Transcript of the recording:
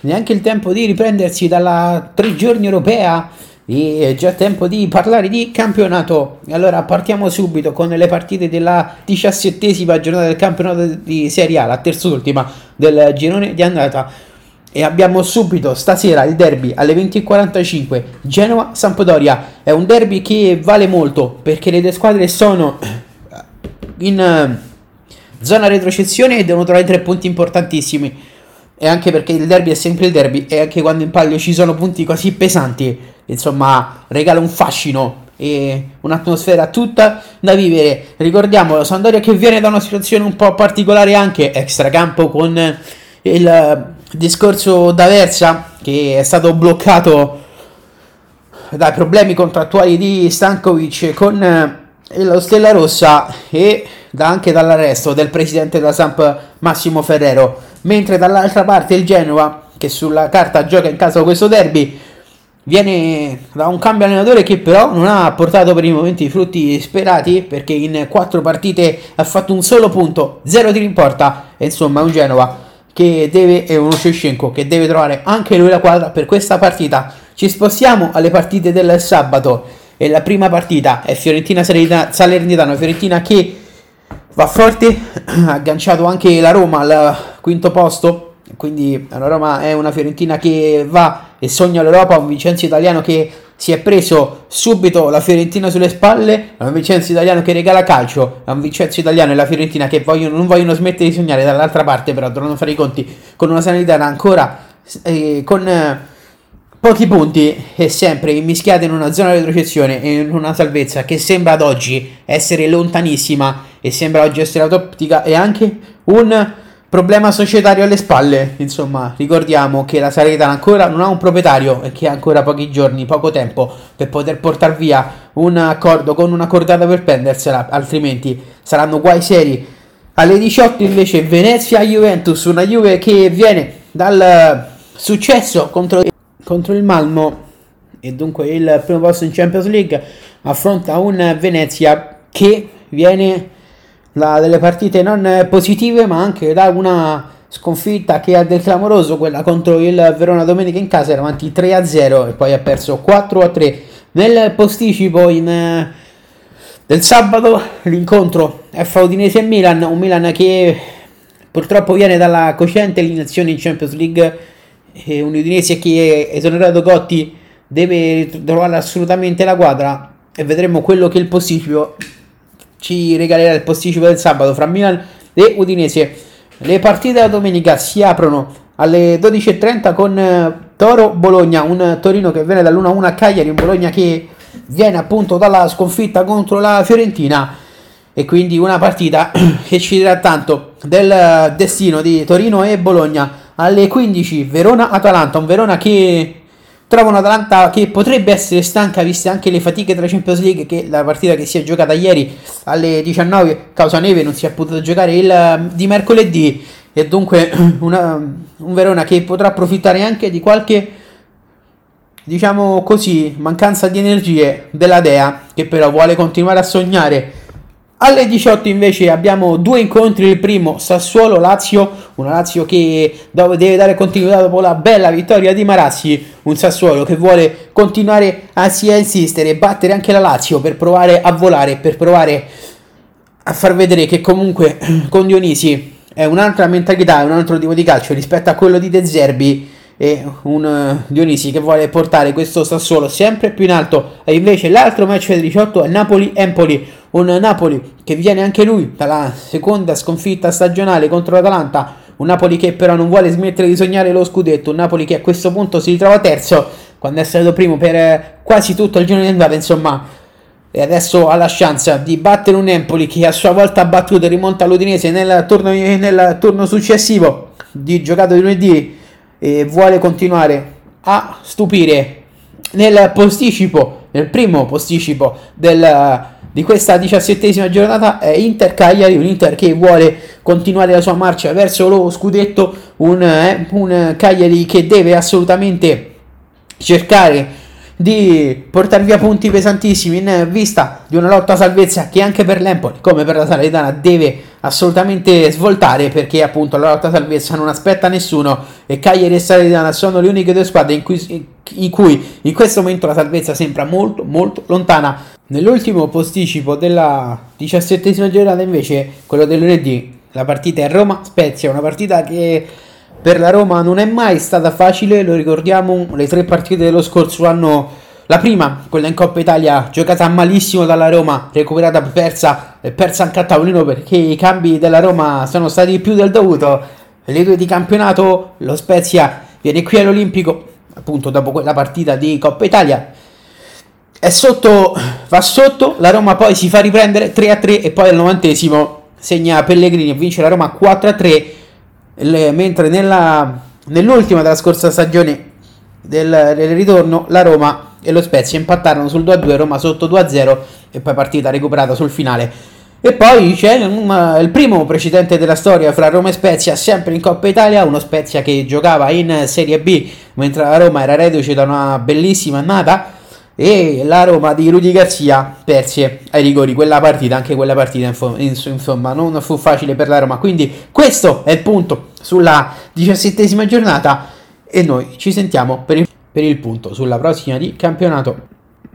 neanche il tempo di riprendersi dalla tre giorni europea e è già tempo di parlare di campionato. Allora partiamo subito con le partite della diciassettesima giornata del campionato di Serie A, la terz'ultima del girone di andata. E abbiamo subito stasera il derby alle 20.45 Genova-Sampdoria. È un derby che vale molto perché le due squadre sono in eh, zona retrocessione e devono trovare tre punti importantissimi. E anche perché il derby è sempre il derby e anche quando in palio ci sono punti così pesanti, insomma, regala un fascino e un'atmosfera tutta da vivere. Ricordiamo Sandoria che viene da una situazione un po' particolare anche extracampo con il discorso d'Aversa che è stato bloccato dai problemi contrattuali di Stankovic con eh, lo Stella Rossa e anche dall'arresto del presidente della Samp Massimo Ferrero, mentre dall'altra parte il Genova, che sulla carta gioca in casa questo derby, viene da un cambio allenatore che però non ha portato per i momenti i frutti sperati perché in quattro partite ha fatto un solo punto, zero tiri in porta. E insomma un Genova che deve e uno Shevchenko che deve trovare anche lui la quadra per questa partita. Ci spostiamo alle partite del sabato. E la prima partita è Fiorentina Salernitana, Fiorentina che va forte, ha agganciato anche la Roma al quinto posto, quindi la Roma è una Fiorentina che va e sogna l'Europa, un Vincenzo italiano che si è preso subito la Fiorentina sulle spalle, un Vincenzo italiano che regala calcio, un Vincenzo italiano e la Fiorentina che vogliono, non vogliono smettere di sognare, dall'altra parte però dovranno fare i conti con una sanità ancora eh, con eh, pochi punti e sempre immischiata in una zona di retrocessione e in una salvezza che sembra ad oggi essere lontanissima e sembra oggi essere top e anche un Problema societario alle spalle, insomma, ricordiamo che la Salernitana ancora non ha un proprietario e che ha ancora pochi giorni, poco tempo per poter portare via un accordo con una cordata per prendersela, altrimenti saranno guai seri. Alle 18 invece Venezia-Juventus, una Juve che viene dal successo contro, contro il Malmo. E dunque il primo posto in Champions League affronta un Venezia che viene da delle partite non positive, ma anche da una sconfitta che ha del clamoroso, quella contro il Verona domenica in casa, era avanti 3-0 e poi ha perso 4-3 nel posticipo in, del sabato l'incontro F Udinese e Milan, un Milan che purtroppo viene dalla cocente eliminazione in Champions League e un Udinese che è esonerato Gotti deve trovare assolutamente la quadra e vedremo quello che il posticipo ci regalerà il posticipo del sabato fra Milan e Udinese. Le partite da domenica si aprono alle 12.30 con eh, Toro Bologna, un Torino che viene dall'1-1 a Cagliari, un Bologna che viene appunto dalla sconfitta contro la Fiorentina e quindi una partita che ci dirà tanto del destino di Torino e Bologna. Alle 15 Verona-Atalanta, un Verona che Trova un'Atalanta che potrebbe essere stanca, viste anche le fatiche tra Champions League, che la partita che si è giocata ieri alle 19, causa neve, non si è potuto giocare il di mercoledì. E dunque una, un Verona che potrà approfittare anche di qualche, diciamo così, mancanza di energie della Dea, che però vuole continuare a sognare alle 18 invece abbiamo due incontri, il primo Sassuolo-Lazio, una Lazio che deve dare continuità dopo la bella vittoria di Marazzi, un Sassuolo che vuole continuare a, insistere e battere anche la Lazio per provare a volare, per provare a far vedere che comunque con Dionisi è un'altra mentalità, è un altro tipo di calcio rispetto a quello di De Zerbi e un uh, Dionisi che vuole portare questo Sassuolo sempre più in alto. E invece l'altro match del 18 è Napoli-Empoli un Napoli che viene anche lui dalla seconda sconfitta stagionale contro l'Atalanta. Un Napoli che però non vuole smettere di sognare lo scudetto. Un Napoli che a questo punto si ritrova terzo quando è stato primo per eh, quasi tutto il giorno di andata insomma. E adesso ha la chance di battere un Empoli che a sua volta ha battuto e rimonta l'Udinese nel turno, nel turno successivo di giocato di lunedì e vuole continuare a stupire nel posticipo, nel primo posticipo del, di questa diciassettesima giornata è Inter Cagliari, un Inter che vuole continuare la sua marcia verso lo scudetto, un, eh, un Cagliari che deve assolutamente cercare di portare via punti pesantissimi in vista di una lotta a salvezza che anche per l'Empoli come per la Salernitana deve assolutamente svoltare perché appunto la lotta salvezza non aspetta nessuno e Cagliari e Salernitana sono le uniche due squadre in cui, in cui in questo momento la salvezza sembra molto molto lontana. Nell'ultimo posticipo della diciassettesima giornata invece, quello del lunedì, la partita è Roma-Spezia, una partita che per la Roma non è mai stata facile, lo ricordiamo, le tre partite dello scorso anno la prima, quella in Coppa Italia, giocata malissimo dalla Roma, recuperata persa e persa anche a tavolino perché i cambi della Roma sono stati più del dovuto. Le due di campionato, lo Spezia viene qui all'Olimpico, appunto dopo quella partita di Coppa Italia. È sotto, va sotto, la Roma poi si fa riprendere 3-3 e poi al novantesimo segna Pellegrini e vince la Roma 4-3, mentre nella, nell'ultima della scorsa stagione del, del ritorno la Roma e lo Spezia impattarono sul 2-2, Roma sotto 2-0 e poi partita recuperata sul finale. E poi c'è un, il primo precedente della storia fra Roma e Spezia, sempre in Coppa Italia, uno Spezia che giocava in Serie B, mentre la Roma era reduce da una bellissima annata, e la Roma di Rudy Garzia perse ai rigori quella partita, anche quella partita insomma non fu facile per la Roma, quindi questo è il punto sulla diciassettesima giornata e noi ci sentiamo per il per il punto sulla prossima di campionato.